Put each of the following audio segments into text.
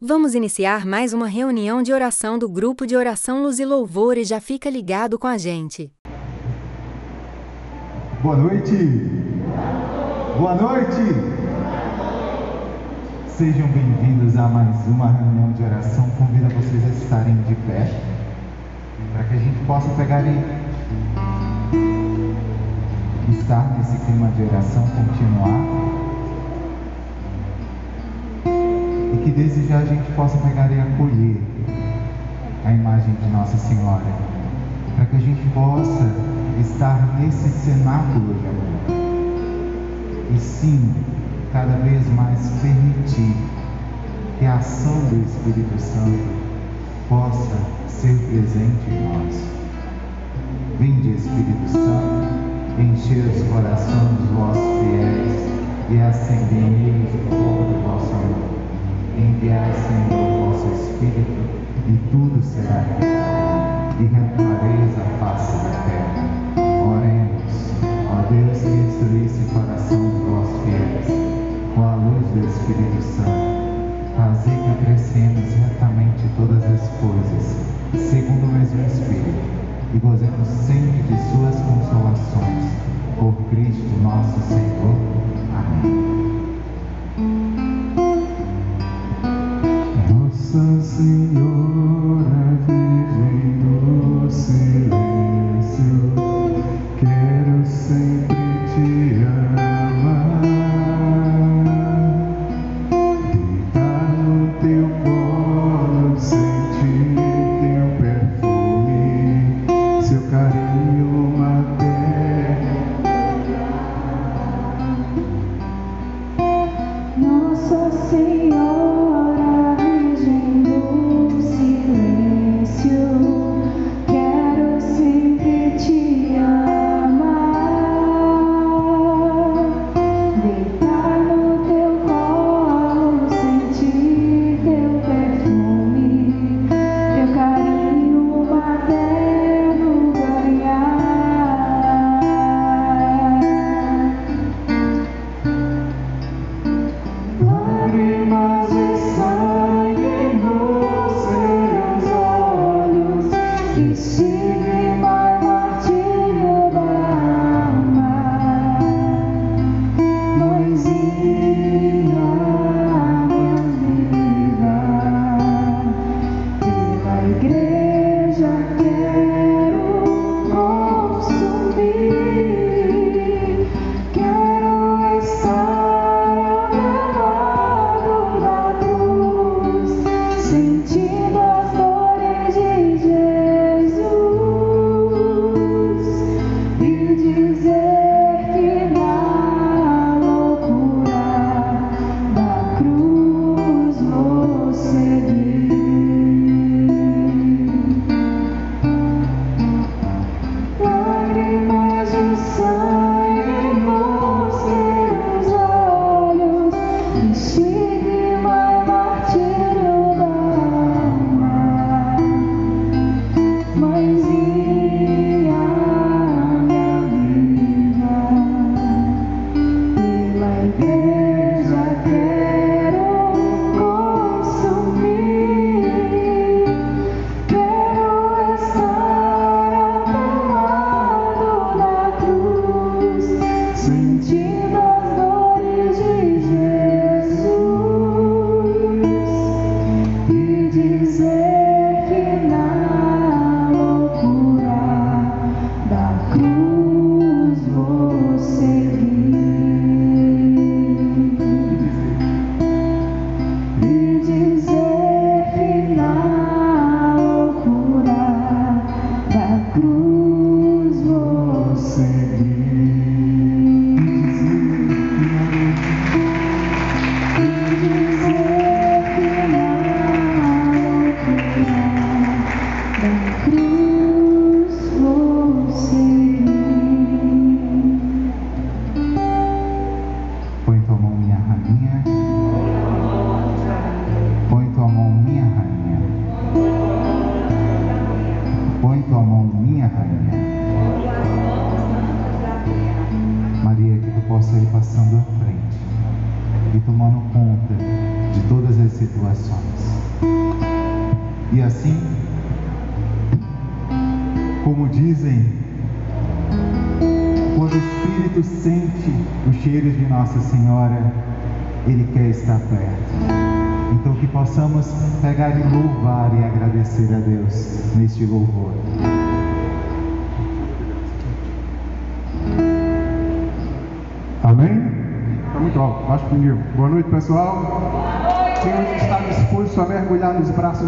Vamos iniciar mais uma reunião de oração do grupo de oração Luz e Louvor e já fica ligado com a gente. Boa noite! Boa noite! Sejam bem-vindos a mais uma reunião de oração. Convido vocês a estarem de pé para que a gente possa pegar e estar nesse clima de oração, continuar. Que desde já a gente possa pegar e acolher a imagem de Nossa Senhora, para que a gente possa estar nesse cenáculo de amor. E sim, cada vez mais permitir que a ação do Espírito Santo possa ser presente em nós. Vinde, Espírito Santo, encher os corações dos vossos fiéis e acender o fogo do vosso amor enviai, Senhor, o vosso Espírito, e tudo será realizado, e renovareis a face da terra. Oremos, ó Deus, que instruísse o coração dos vossos fiéis, com a luz do Espírito Santo, fazer que apreciemos retamente todas as coisas, segundo o mesmo Espírito, e gozemos sempre de suas consolações. Por Cristo nosso Senhor. Amém.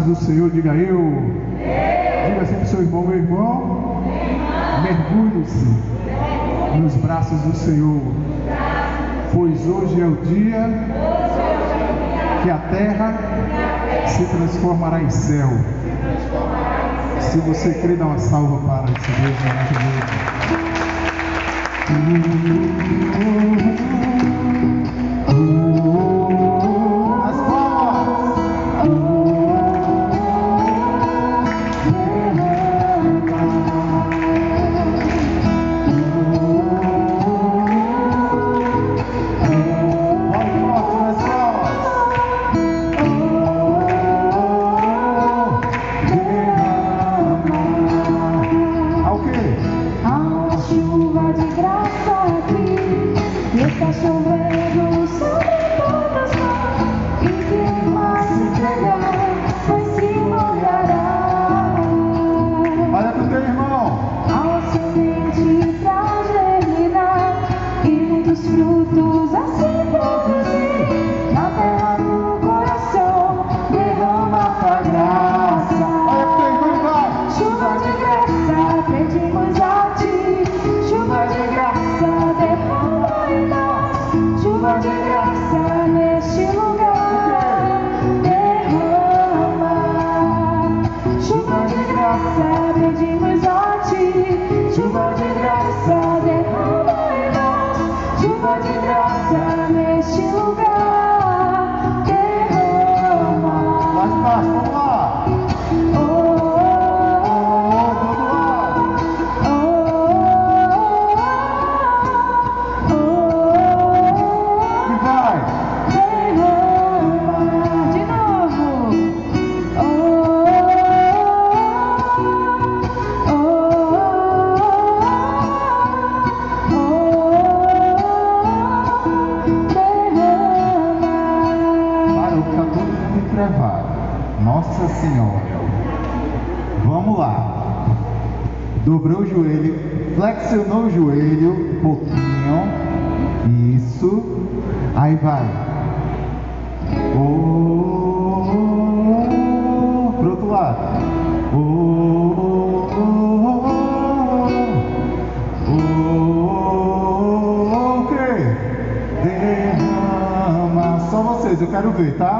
casa do Senhor, diga eu. eu. Diga assim para seu irmão, meu irmão, irmão. mergulhe-se nos braços do Senhor. Pois hoje é o dia que a terra se transformará em céu. Se você crê, dá uma salva para esse Deus maravilhoso. aproveitar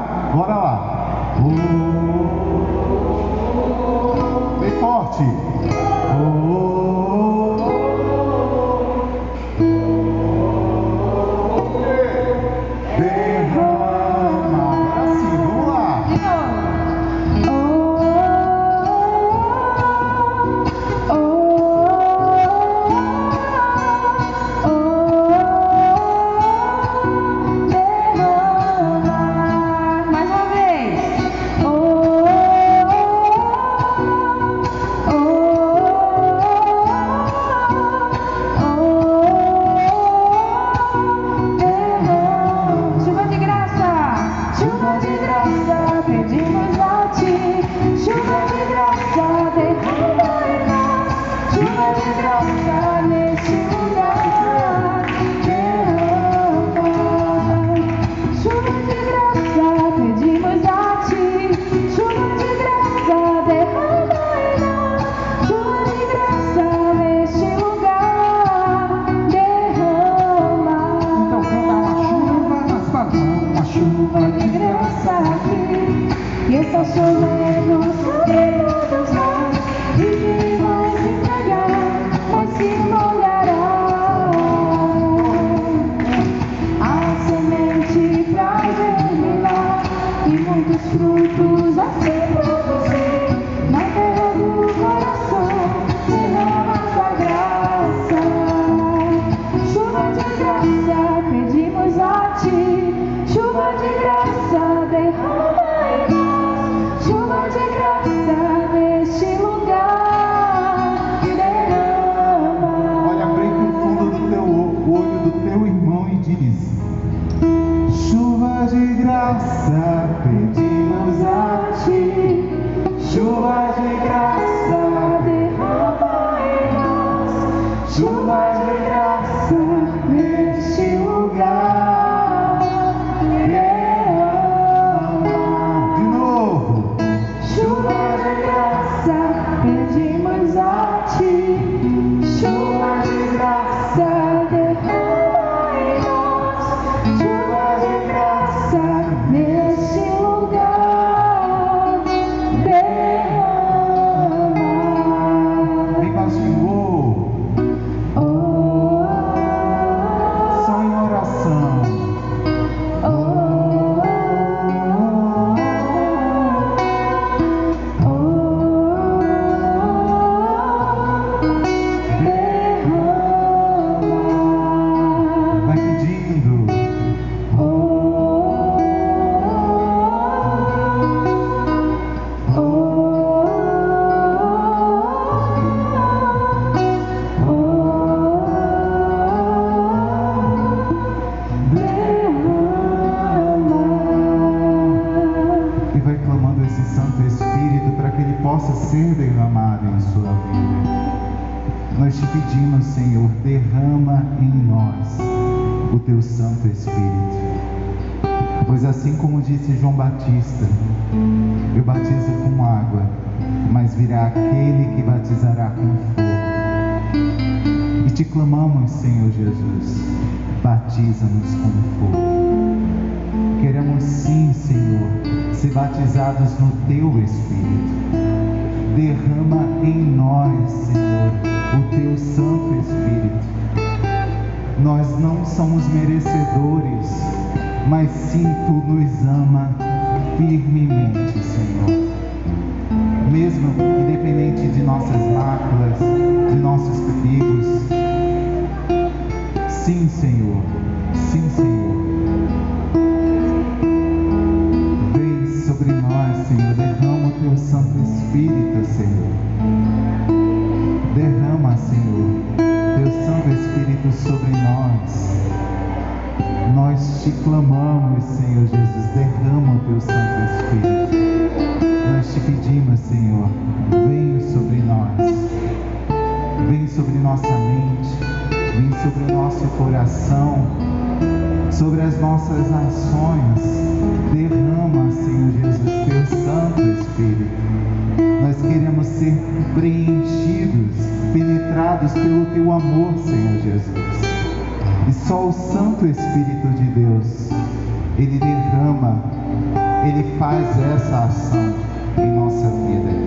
Só o Santo Espírito de Deus, ele derrama, ele faz essa ação em nossa vida.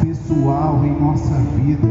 pessoal, em nossa vida.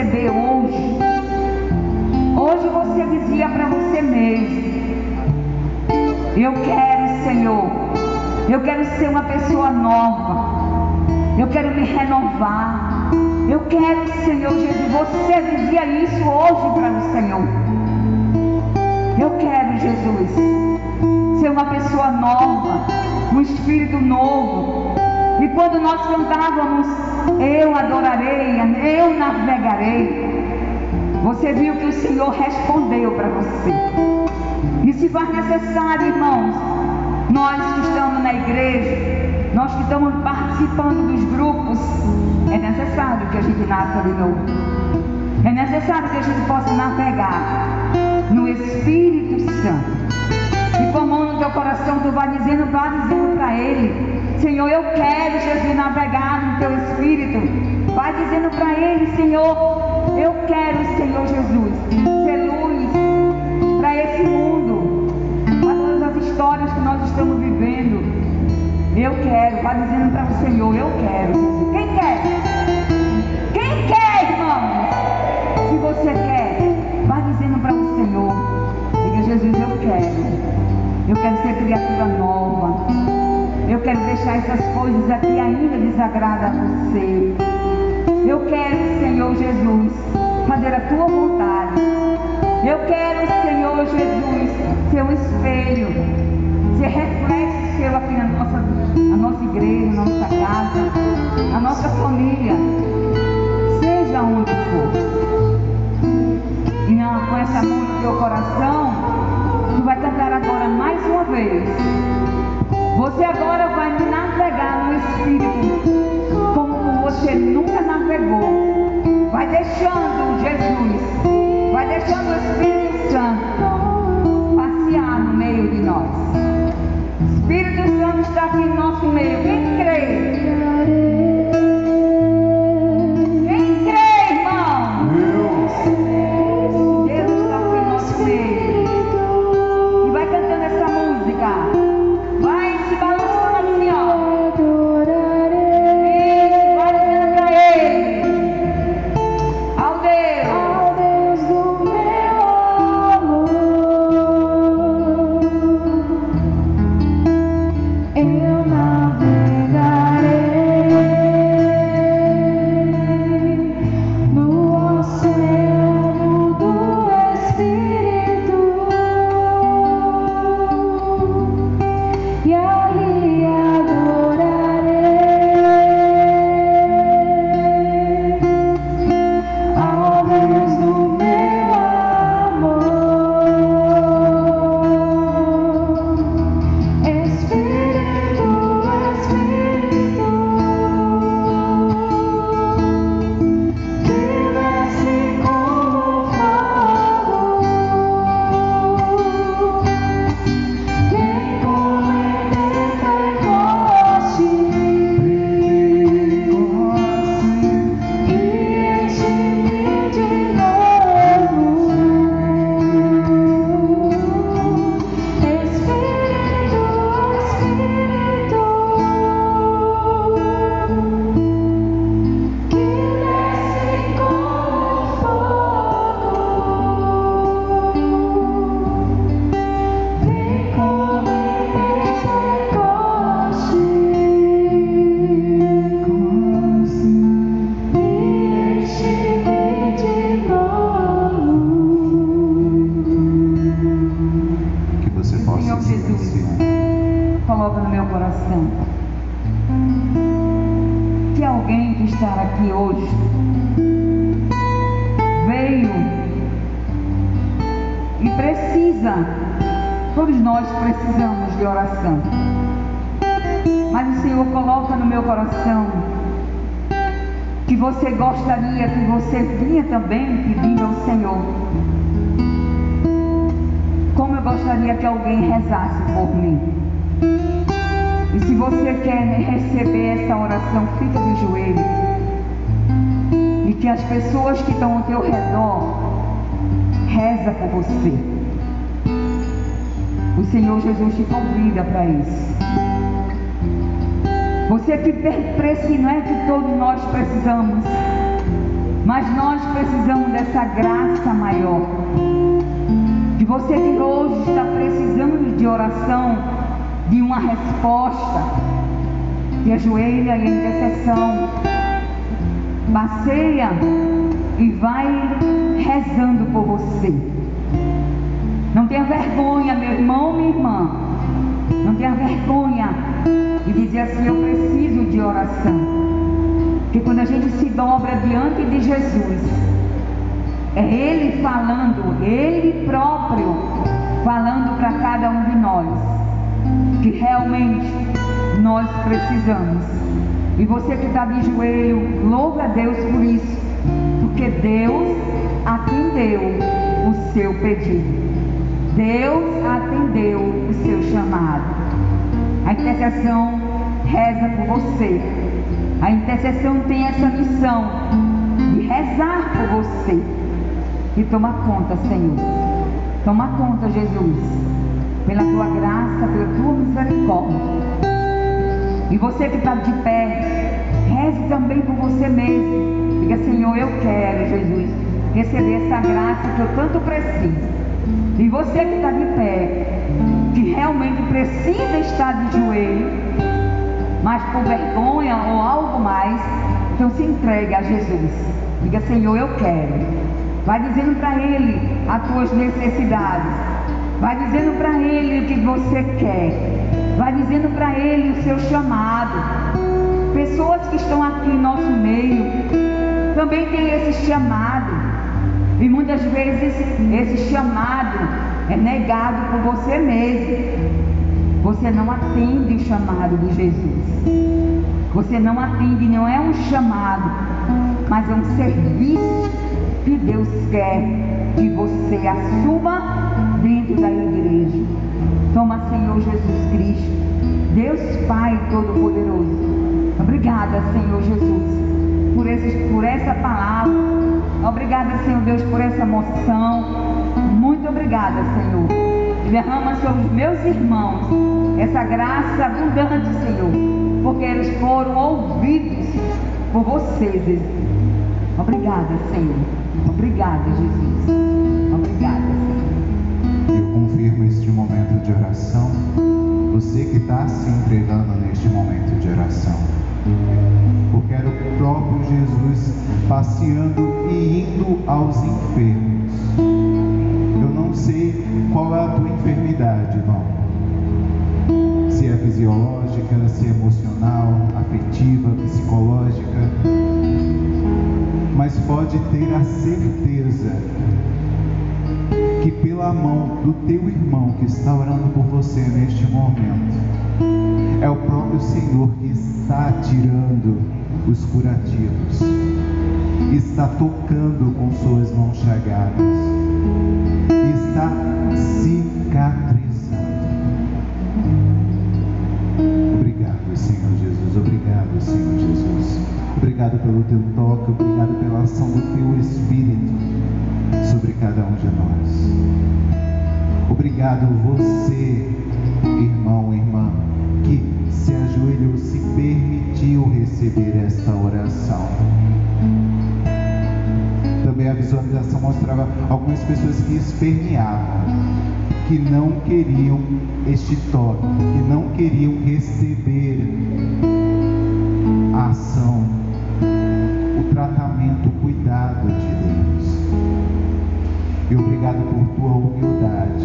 Hoje, hoje você dizia para você mesmo: Eu quero, Senhor, eu quero ser uma pessoa nova. Eu quero me renovar. Eu quero, Senhor Jesus. Você dizia isso hoje para o Senhor. Eu quero, Jesus, ser uma pessoa nova, um espírito novo. Quando nós cantávamos, eu adorarei, eu navegarei, você viu que o Senhor respondeu para você. E se faz necessário, irmãos, nós que estamos na igreja, nós que estamos participando dos grupos, é necessário que a gente nasça de novo. É necessário que a gente possa navegar no Espírito Santo. E com mão no teu coração, tu vai dizendo, vai dizendo para Ele, Senhor, eu quero, Jesus, navegar no teu Espírito. Vai dizendo para Ele, Senhor, eu quero, Senhor Jesus, ser luz para esse mundo, para todas as histórias que nós estamos vivendo. Eu quero, vai dizendo para o Senhor, eu quero. Quem quer? Quem quer, irmãos? Se você quer, vai dizendo para o Senhor. Diga, Jesus, eu quero. Eu quero ser criatura nova. Eu quero deixar essas coisas aqui ainda desagradam a você. Eu quero, Senhor Jesus, fazer a tua vontade. Eu quero, Senhor Jesus, ser um espelho, ser reflexo seu aqui na nossa, na nossa igreja, na nossa casa, na nossa família, seja onde for. E na, com essa mão no teu coração, tu vai cantar agora mais uma vez. Você agora vai navegar no Espírito como você nunca navegou. Vai deixando Jesus, vai deixando o Espírito Santo passear no meio de nós. O Espírito Santo está aqui no nosso meio. Isso. Você que precisa, não é que todos nós precisamos, mas nós precisamos dessa graça maior. Que você que hoje está precisando de oração, de uma resposta, que ajoelha em intercessão, passeia e vai rezando por você. Não tenha vergonha, meu irmão, minha irmã. Dizer assim: Eu preciso de oração. Porque quando a gente se dobra diante de Jesus, é Ele falando, Ele próprio falando para cada um de nós, que realmente nós precisamos. E você que está de joelho, louva a Deus por isso, porque Deus atendeu o seu pedido. Deus atendeu o seu chamado. A intercessão reza por você. A intercessão tem essa missão de rezar por você. E toma conta, Senhor. Toma conta, Jesus, pela tua graça, pela tua misericórdia. E você que está de pé, reze também por você mesmo. Diga, Senhor, eu quero, Jesus, receber essa graça que eu tanto preciso. E você que está de pé, que realmente precisa estar de joelho, mas por vergonha ou algo mais, então se entregue a Jesus. Diga, Senhor, eu quero. Vai dizendo para Ele as tuas necessidades. Vai dizendo para Ele o que você quer. Vai dizendo para Ele o seu chamado. Pessoas que estão aqui em nosso meio também têm esse chamado. E muitas vezes esse chamado é negado por você mesmo. Você não atende o chamado de Jesus. Você não atende, não é um chamado, mas é um serviço que Deus quer que você assuma dentro da igreja. Toma, Senhor Jesus Cristo, Deus Pai Todo-Poderoso. Obrigada, Senhor Jesus, por, esse, por essa palavra. Obrigada, Senhor Deus, por essa moção. Muito obrigada, Senhor. Derrama sobre os meus irmãos essa graça abundante, Senhor, porque eles foram ouvidos por vocês. Obrigada, Senhor. Obrigada, Jesus. Obrigada, Senhor. Eu confirmo este momento de oração. Você que está se entregando neste momento de oração. Porque era o próprio Jesus passeando e indo aos enfermos. Eu não sei qual é a tua irmão. Se é fisiológica, se é emocional, afetiva, psicológica. Mas pode ter a certeza que pela mão do teu irmão que está orando por você neste momento, é o próprio Senhor que está tirando os curativos, está tocando com suas mãos chagadas, está cicatrizando. Senhor Jesus, obrigado, Senhor Jesus. Obrigado pelo teu toque, obrigado pela ação do teu Espírito sobre cada um de nós. Obrigado você, irmão, irmã, que se ajoelhou, se permitiu receber esta oração. Também a visualização mostrava algumas pessoas que esperneavam, que não queriam este toque, que não queriam receber a ação, o tratamento, o cuidado de Deus. E obrigado por tua humildade,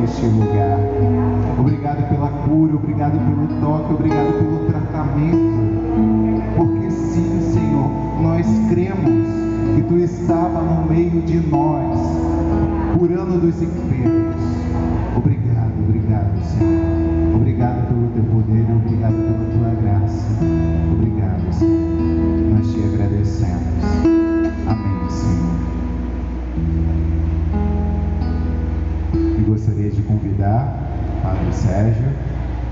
neste lugar. Obrigado pela cura, obrigado pelo toque, obrigado pelo tratamento. Porque sim, Senhor, nós cremos que tu estava no meio de nós, curando dos enfermos. Obrigado, obrigado, Senhor. Obrigado pelo teu poder, gostaria de convidar o Padre Sérgio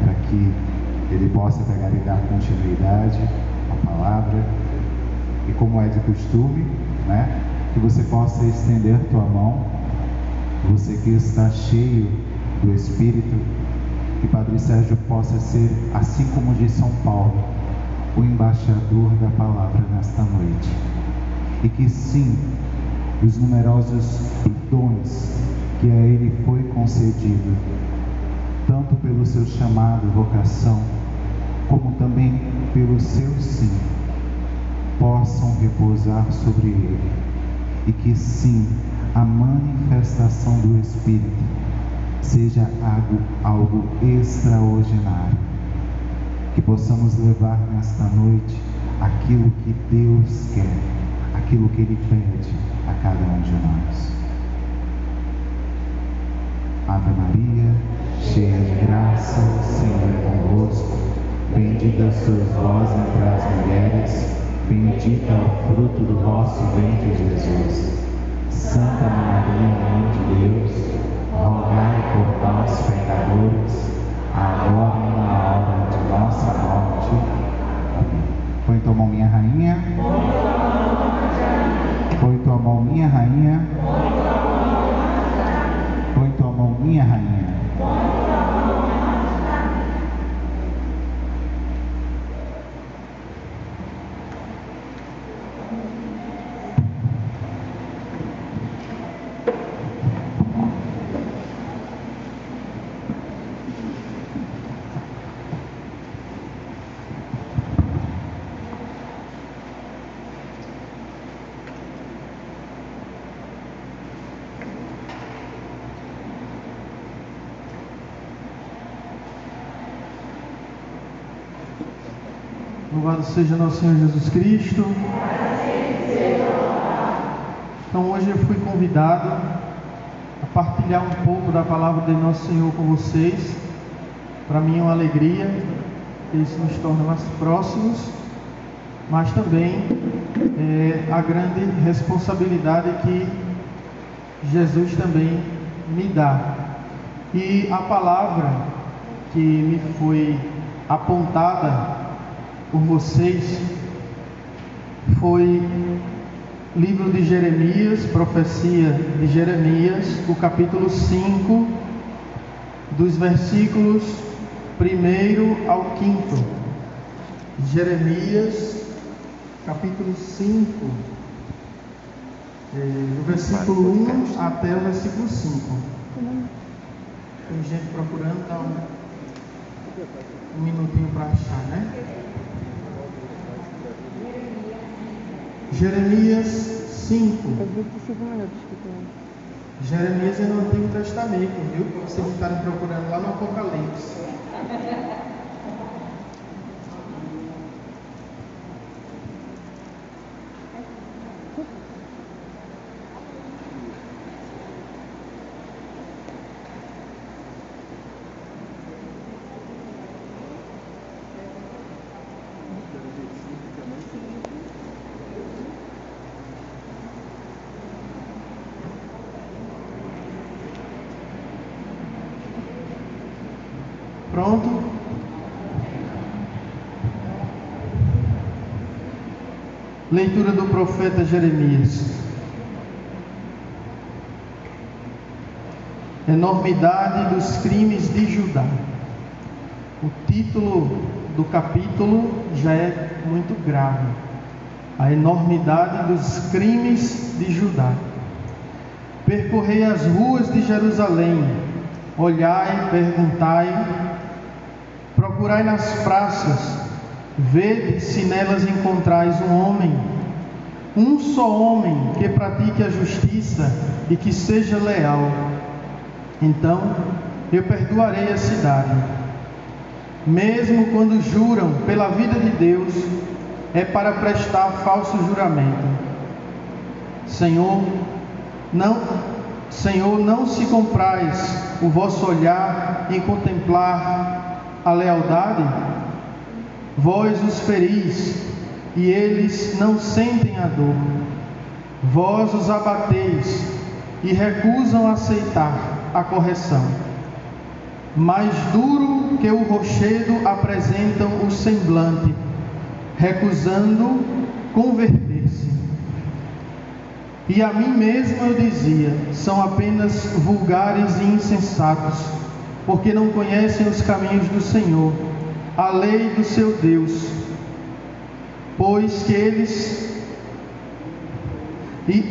para que ele possa pegar e dar continuidade à palavra. E como é de costume, né? Que você possa estender tua mão você que está cheio do Espírito, que Padre Sérgio possa ser, assim como de São Paulo, o embaixador da palavra nesta noite. E que sim, os numerosos dons que a ele foi concedido, tanto pelo seu chamado e vocação, como também pelo seu sim, possam repousar sobre ele. E que sim, a manifestação do Espírito seja algo, algo extraordinário. Que possamos levar nesta noite aquilo que Deus quer, aquilo que Ele pede a cada um de nós. Ave Maria, cheia de graça, o Senhor é convosco. Bendita sois vós entre as mulheres, bendito é o fruto do vosso ventre, Jesus. Santa Maria, Mãe de Deus, rogai por nós, pecadores, agora e na hora de nossa morte. Amém. Põe tua mão, minha rainha. Põe tua mão, minha rainha. Põe tua seja nosso Senhor Jesus Cristo. Então hoje eu fui convidado a partilhar um pouco da palavra de nosso Senhor com vocês. Para mim é uma alegria, que isso nos torna mais próximos, mas também é a grande responsabilidade que Jesus também me dá. E a palavra que me foi apontada por vocês foi livro de Jeremias, profecia de Jeremias, o capítulo 5, dos versículos 1 ao 5. Jeremias, capítulo 5, é, do versículo 1 até o versículo 5. Tem gente procurando, dá um, um minutinho para achar, né? Jeremias 5. É 25 minutos que tem. Jeremias é no Antigo Testamento, viu? Para vocês estarem procurando lá no Apocalipse. Pronto? Leitura do profeta Jeremias. Enormidade dos crimes de Judá. O título do capítulo já é muito grave. A enormidade dos crimes de Judá. Percorrei as ruas de Jerusalém, olhai, perguntai, procurai nas praças, vede se nelas encontrais um homem, um só homem que pratique a justiça e que seja leal. Então eu perdoarei a cidade. Mesmo quando juram pela vida de Deus, é para prestar falso juramento. Senhor, não, Senhor, não se comprais o vosso olhar em contemplar a lealdade? Vós os feris, e eles não sentem a dor. Vós os abateis e recusam aceitar a correção. Mais duro que o rochedo apresentam o semblante, recusando converter-se. E a mim mesmo eu dizia: são apenas vulgares e insensatos, porque não conhecem os caminhos do Senhor, a lei do seu Deus. Pois que eles.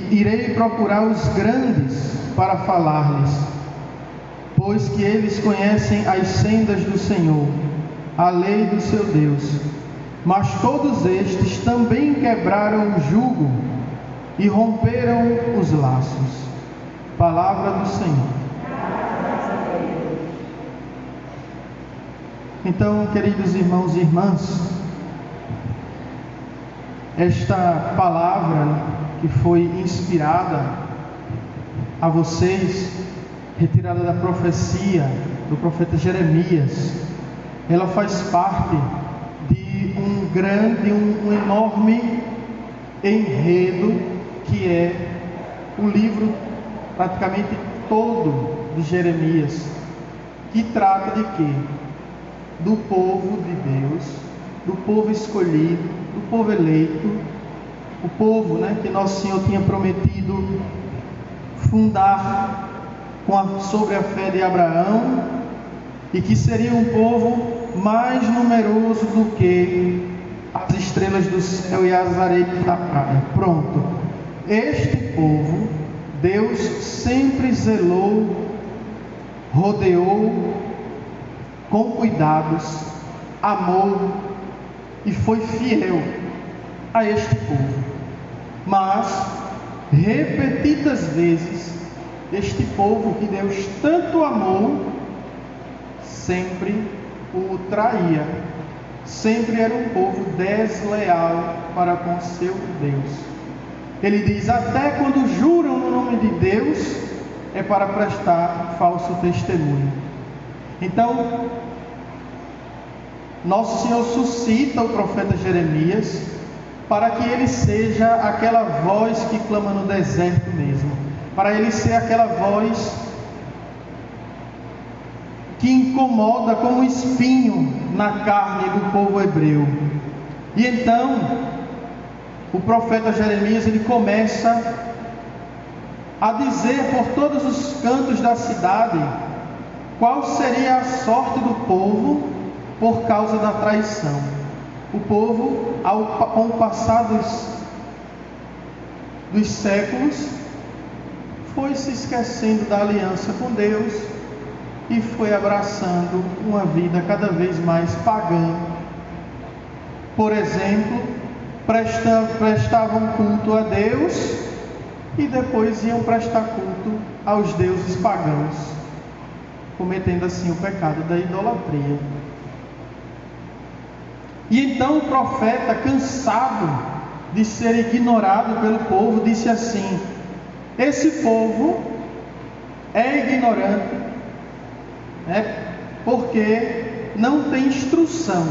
Irei procurar os grandes para falar-lhes, pois que eles conhecem as sendas do Senhor, a lei do seu Deus. Mas todos estes também quebraram o jugo e romperam os laços. Palavra do Senhor. Então, queridos irmãos e irmãs, esta palavra que foi inspirada a vocês, retirada da profecia do profeta Jeremias, ela faz parte de um grande, um, um enorme enredo que é o livro praticamente todo de Jeremias, que trata de quê? Do povo de Deus, do povo escolhido, do povo eleito, o povo né, que Nosso Senhor tinha prometido fundar a, sobre a fé de Abraão e que seria um povo mais numeroso do que as estrelas do céu e as areias da praia. Pronto. Este povo, Deus sempre zelou, rodeou com cuidados, amou e foi fiel a este povo. Mas, repetidas vezes, este povo que Deus tanto amou, sempre o traía, sempre era um povo desleal para com seu Deus. Ele diz: até quando juram no nome de Deus, é para prestar falso testemunho. Então, nosso Senhor suscita o profeta Jeremias para que ele seja aquela voz que clama no deserto mesmo, para ele ser aquela voz que incomoda como espinho na carne do povo hebreu. E então, o profeta Jeremias ele começa a dizer por todos os cantos da cidade qual seria a sorte do povo por causa da traição. O povo, ao, o passar dos, dos séculos, foi se esquecendo da aliança com Deus e foi abraçando uma vida cada vez mais pagã. Por exemplo, prestavam culto a Deus e depois iam prestar culto aos deuses pagãos, cometendo assim o pecado da idolatria. E então o profeta, cansado de ser ignorado pelo povo, disse assim: Esse povo é ignorante, né, porque não tem instrução.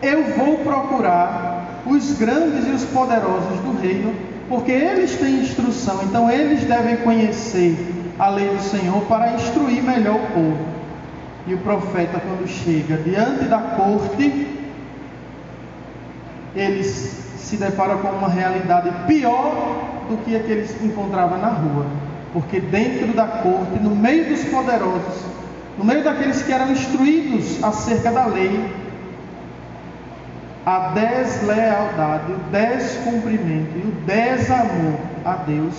Eu vou procurar os grandes e os poderosos do reino, porque eles têm instrução, então eles devem conhecer a lei do Senhor para instruir melhor o povo. E o profeta, quando chega diante da corte, eles se deparam com uma realidade pior do que a que eles encontravam na rua. Porque dentro da corte, no meio dos poderosos, no meio daqueles que eram instruídos acerca da lei, a deslealdade, o descumprimento e o desamor a Deus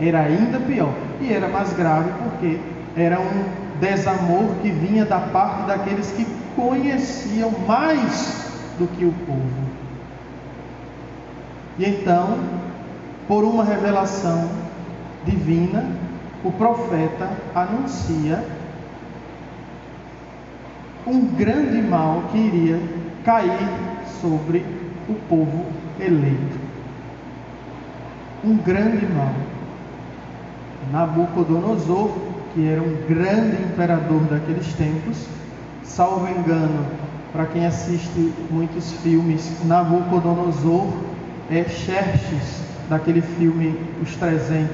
era ainda pior. E era mais grave porque era um desamor que vinha da parte daqueles que conheciam mais do que o povo. E então, por uma revelação divina, o profeta anuncia um grande mal que iria cair sobre o povo eleito. Um grande mal. Nabucodonosor, que era um grande imperador daqueles tempos, salvo engano, para quem assiste muitos filmes, Nabucodonosor é Xerxes, daquele filme Os 300,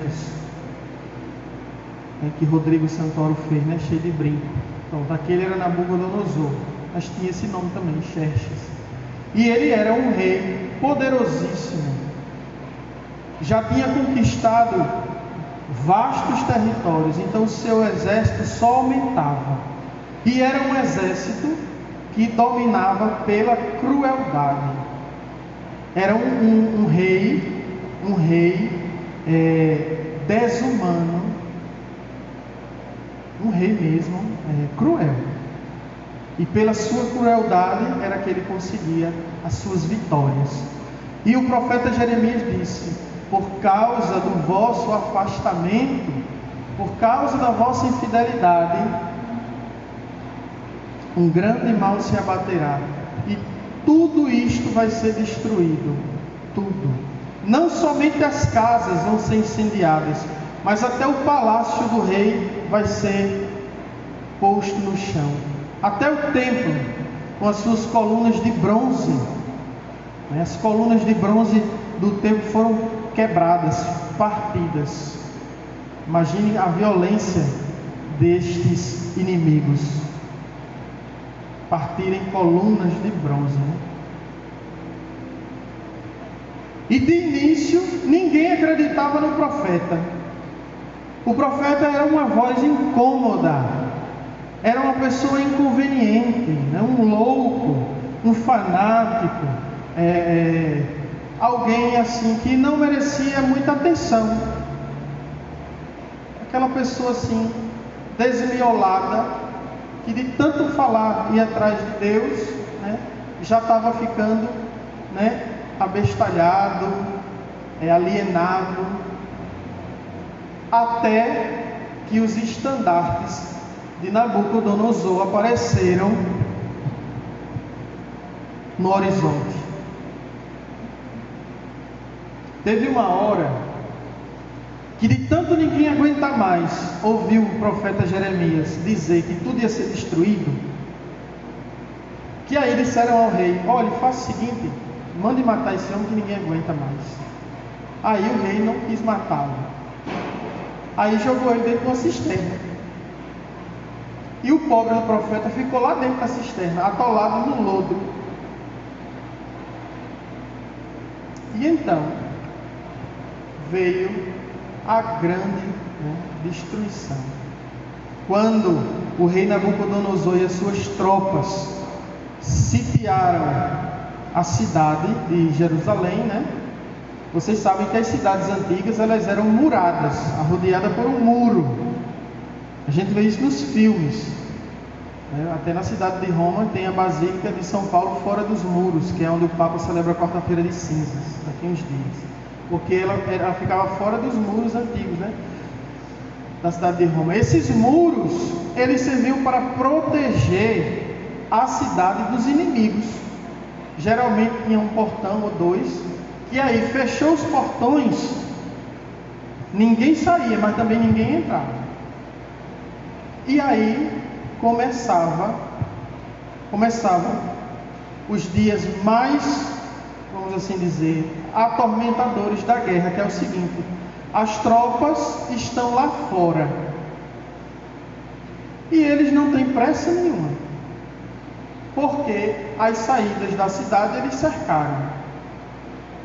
em que Rodrigo Santoro fez, né? cheio de brinco. Então, daquele era Nabucodonosor, mas tinha esse nome também, Xerxes. E ele era um rei poderosíssimo. Já tinha conquistado vastos territórios, então seu exército só aumentava. E era um exército que dominava pela crueldade. Era um, um, um rei, um rei é, desumano, um rei mesmo é, cruel. E pela sua crueldade era que ele conseguia as suas vitórias. E o profeta Jeremias disse: Por causa do vosso afastamento, por causa da vossa infidelidade, um grande mal se abaterá, tudo isto vai ser destruído. Tudo. Não somente as casas vão ser incendiadas, mas até o palácio do rei vai ser posto no chão. Até o templo, com as suas colunas de bronze. Né? As colunas de bronze do templo foram quebradas, partidas. Imagine a violência destes inimigos partirem colunas de bronze. Né? E de início, ninguém acreditava no profeta. O profeta era uma voz incômoda, era uma pessoa inconveniente, né? um louco, um fanático, é, é, alguém assim que não merecia muita atenção. Aquela pessoa assim, desmiolada, que de tanto falar e atrás de Deus, né, já estava ficando né, abestalhado, é, alienado, até que os estandartes de Nabucodonosor apareceram no horizonte. Teve uma hora que de tanto ninguém aguentar mais, ouviu o profeta Jeremias dizer que tudo ia ser destruído, que aí disseram ao rei: Olha, faça o seguinte, mande matar esse homem que ninguém aguenta mais. Aí o rei não quis matá-lo. Aí jogou ele dentro de uma cisterna. E o pobre do profeta ficou lá dentro da cisterna, atolado no lodo. E então veio a grande né, destruição. Quando o rei Nabucodonosor e as suas tropas sitiaram a cidade de Jerusalém, né? Vocês sabem que as cidades antigas elas eram muradas, arrodeadas por um muro. A gente vê isso nos filmes. né? Até na cidade de Roma tem a Basílica de São Paulo fora dos muros, que é onde o Papa celebra a quarta-feira de cinzas, daqui uns dias. Porque ela, ela ficava fora dos muros antigos, né? Da cidade de Roma. Esses muros, eles serviam para proteger a cidade dos inimigos. Geralmente tinha um portão ou dois, e aí fechou os portões, ninguém saía, mas também ninguém entrava. E aí começava, começavam os dias mais, vamos assim dizer, atormentadores da guerra, que é o seguinte: as tropas estão lá fora e eles não têm pressa nenhuma, porque as saídas da cidade eles cercaram.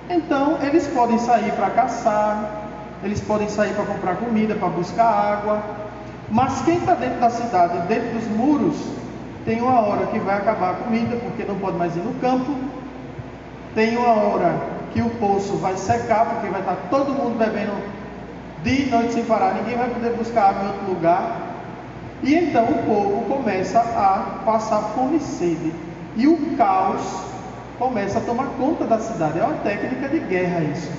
Então eles podem sair para caçar, eles podem sair para comprar comida, para buscar água, mas quem está dentro da cidade, dentro dos muros, tem uma hora que vai acabar a comida, porque não pode mais ir no campo, tem uma hora que o poço vai secar, porque vai estar todo mundo bebendo dia e noite sem parar, ninguém vai poder buscar água em outro lugar. E então o povo começa a passar fome e sede. E o caos começa a tomar conta da cidade. É uma técnica de guerra isso.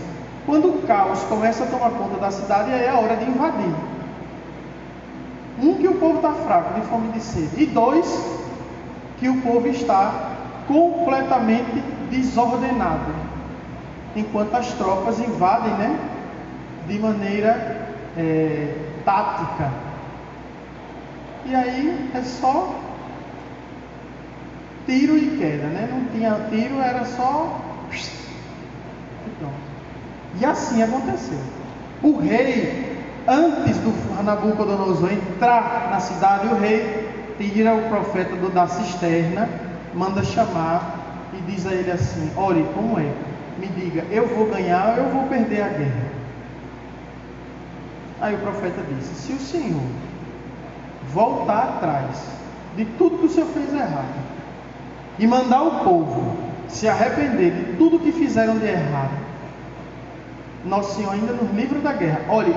Quando o caos começa a tomar conta da cidade, aí é a hora de invadir. Um, que o povo está fraco, de fome e de sede. E dois, que o povo está completamente desordenado. Enquanto as tropas invadem, né? De maneira é, tática. E aí é só tiro e queda, né? Não tinha tiro, era só. E pronto. E assim aconteceu. O rei, antes do Nabucodonosor entrar na cidade, o rei tira o profeta do, da cisterna, manda chamar e diz a ele assim: Olhe, como é? Me diga, eu vou ganhar ou eu vou perder a guerra? Aí o profeta disse: Se o Senhor voltar atrás de tudo que o Senhor fez errado e mandar o povo se arrepender de tudo que fizeram de errado, Nosso Senhor ainda nos livra da guerra. Olhe,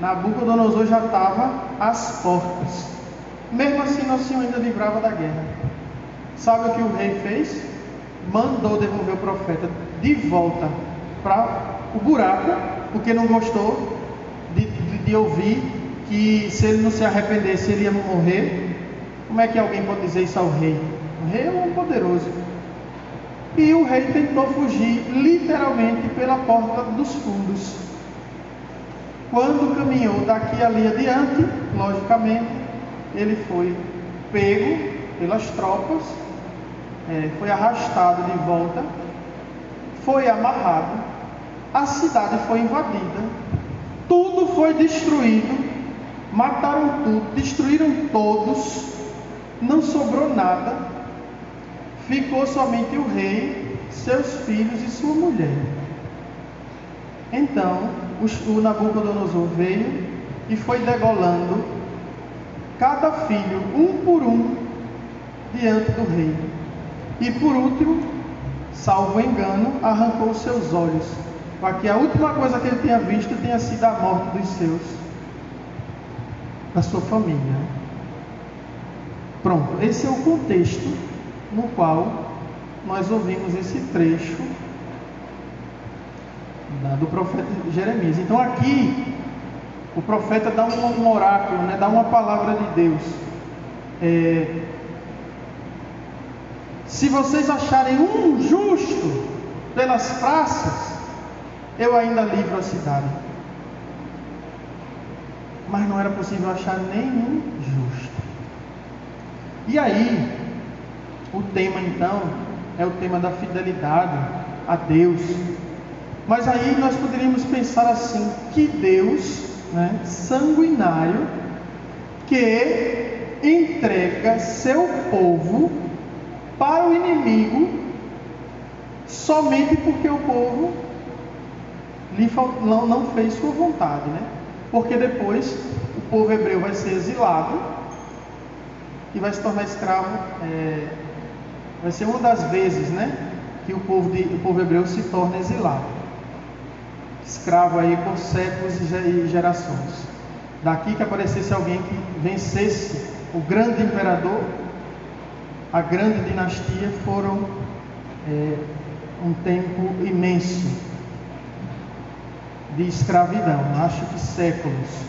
Nabucodonosor já estava às portas. Mesmo assim, Nosso Senhor ainda livrava da guerra. Sabe o que o rei fez? Mandou devolver o profeta de volta para o buraco, porque não gostou de, de, de ouvir que se ele não se arrependesse, ele ia morrer. Como é que alguém pode dizer isso ao rei? O rei é um poderoso. E o rei tentou fugir literalmente pela porta dos fundos. Quando caminhou daqui ali adiante, logicamente, ele foi pego pelas tropas, é, foi arrastado de volta, foi amarrado, a cidade foi invadida, tudo foi destruído, mataram tudo, destruíram todos, não sobrou nada, ficou somente o rei, seus filhos e sua mulher. Então, o Nabucodonosor veio e foi degolando cada filho, um por um, diante do rei. E por último, salvo engano, arrancou seus olhos, para que a última coisa que ele tinha visto tenha sido a morte dos seus, da sua família. Pronto, esse é o contexto no qual nós ouvimos esse trecho do profeta Jeremias. Então aqui o profeta dá um, um oráculo, né, dá uma palavra de Deus. É, se vocês acharem um justo pelas praças, eu ainda livro a cidade. Mas não era possível achar nenhum justo. E aí, o tema então é o tema da fidelidade a Deus. Mas aí nós poderíamos pensar assim: que Deus né, sanguinário que entrega seu povo para o inimigo somente porque o povo não, fez sua vontade, né? Porque depois o povo hebreu vai ser exilado e vai se tornar escravo. é, vai ser uma das vezes, né? Que o povo, de, o povo hebreu se torna exilado. Escravo aí por séculos e gerações. Daqui que aparecesse alguém que vencesse o grande imperador, a grande dinastia, foram é, um tempo imenso de escravidão, acho que séculos.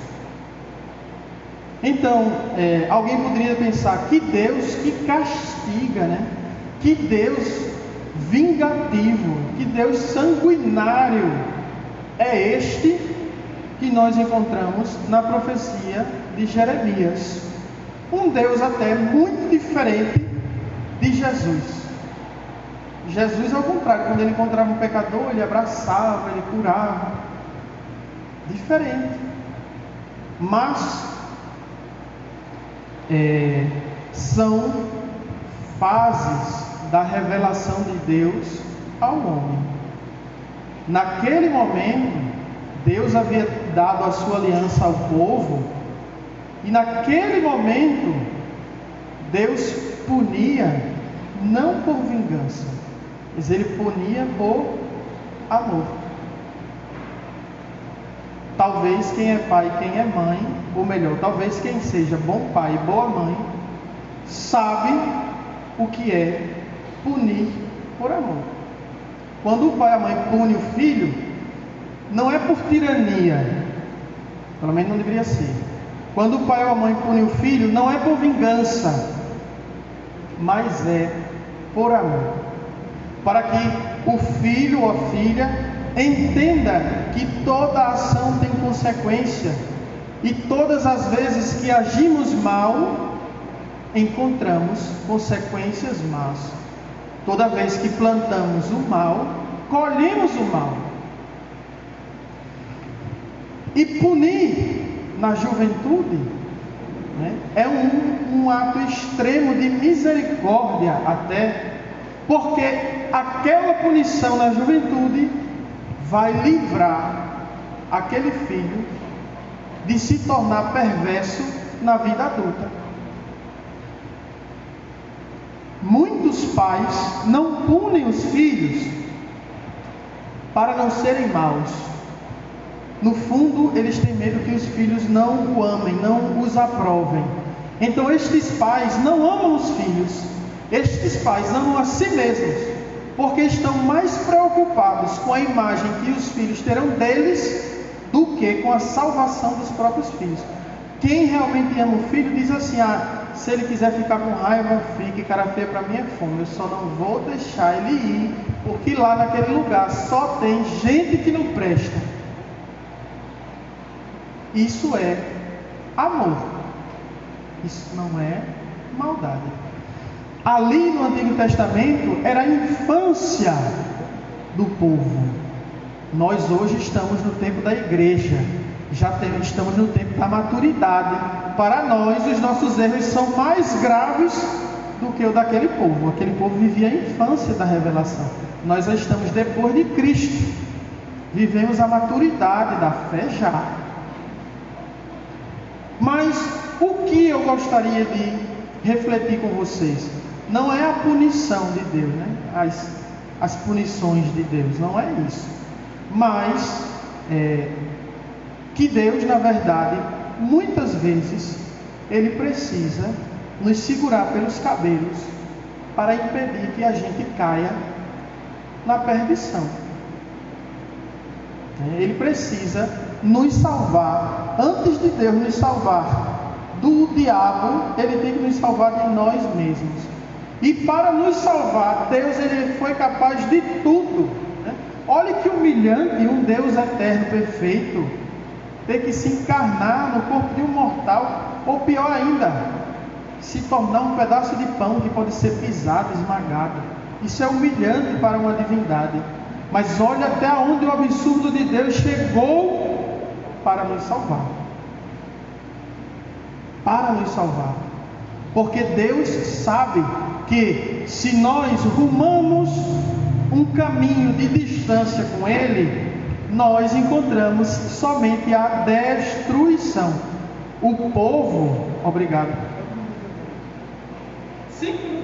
Então, é, alguém poderia pensar que Deus que castiga, né? Que Deus vingativo, que Deus sanguinário é este que nós encontramos na profecia de Jeremias. Um Deus até muito diferente de Jesus. Jesus, ao contrário, quando ele encontrava um pecador, ele abraçava, ele curava. Diferente. Mas é, são fases da revelação de Deus ao homem. Naquele momento, Deus havia dado a sua aliança ao povo, e naquele momento, Deus punia não por vingança, mas ele punia por amor. Talvez quem é pai quem é mãe, ou melhor, talvez quem seja bom pai e boa mãe, sabe o que é punir por amor. Quando o pai e a mãe punem o filho, não é por tirania, pelo menos não deveria ser. Quando o pai ou a mãe punem o filho, não é por vingança, mas é por amor. Para que o filho ou a filha entenda que toda ação tem consequência e todas as vezes que agimos mal, encontramos consequências más. Toda vez que plantamos o mal, colhemos o mal. E punir na juventude né, é um, um ato extremo de misericórdia, até, porque aquela punição na juventude vai livrar aquele filho de se tornar perverso na vida adulta. Muitos pais não punem os filhos para não serem maus. No fundo, eles têm medo que os filhos não o amem, não os aprovem. Então, estes pais não amam os filhos, estes pais amam a si mesmos, porque estão mais preocupados com a imagem que os filhos terão deles do que com a salvação dos próprios filhos. Quem realmente ama o filho diz assim: ah, se ele quiser ficar com raiva, fique, cara feia para é fome. Eu só não vou deixar ele ir, porque lá naquele lugar só tem gente que não presta. Isso é amor. Isso não é maldade. Ali no Antigo Testamento era a infância do povo. Nós hoje estamos no tempo da igreja. Já temos, estamos no tempo da maturidade. Para nós, os nossos erros são mais graves do que o daquele povo. Aquele povo vivia a infância da revelação. Nós já estamos depois de Cristo. Vivemos a maturidade da fé já. Mas o que eu gostaria de refletir com vocês? Não é a punição de Deus, né? As, as punições de Deus, não é isso. Mas é, que Deus, na verdade, muitas vezes, Ele precisa nos segurar pelos cabelos para impedir que a gente caia na perdição. Ele precisa nos salvar, antes de Deus nos salvar do diabo, Ele tem que nos salvar de nós mesmos. E para nos salvar, Deus ele foi capaz de tudo. Né? Olha que humilhante um Deus eterno, perfeito, ter que se encarnar no corpo de um mortal, ou pior ainda, se tornar um pedaço de pão que pode ser pisado, esmagado. Isso é humilhante para uma divindade. Mas olha até onde o absurdo de Deus chegou para nos salvar. Para nos salvar. Porque Deus sabe que se nós rumamos um caminho de distância com Ele, nós encontramos somente a destruição. O povo, obrigado. Sim.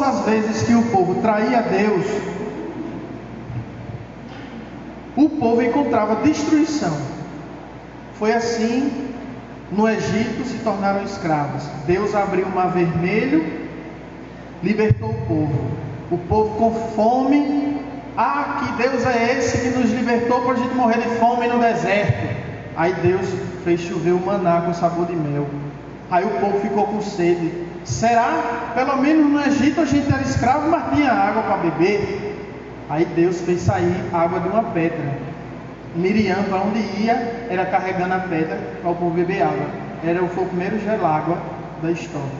Todas as vezes que o povo traía Deus, o povo encontrava destruição. Foi assim no Egito se tornaram escravos. Deus abriu o mar vermelho, libertou o povo. O povo com fome. Ah, que Deus é esse que nos libertou para a gente morrer de fome no deserto. Aí Deus fez chover o maná com sabor de mel. Aí o povo ficou com sede. Será? Pelo menos no Egito a gente era escravo, mas tinha água para beber. Aí Deus fez sair água de uma pedra. Miriam, para onde ia, era carregando a pedra para o povo beber água. Era, foi o primeiro gelágua da história.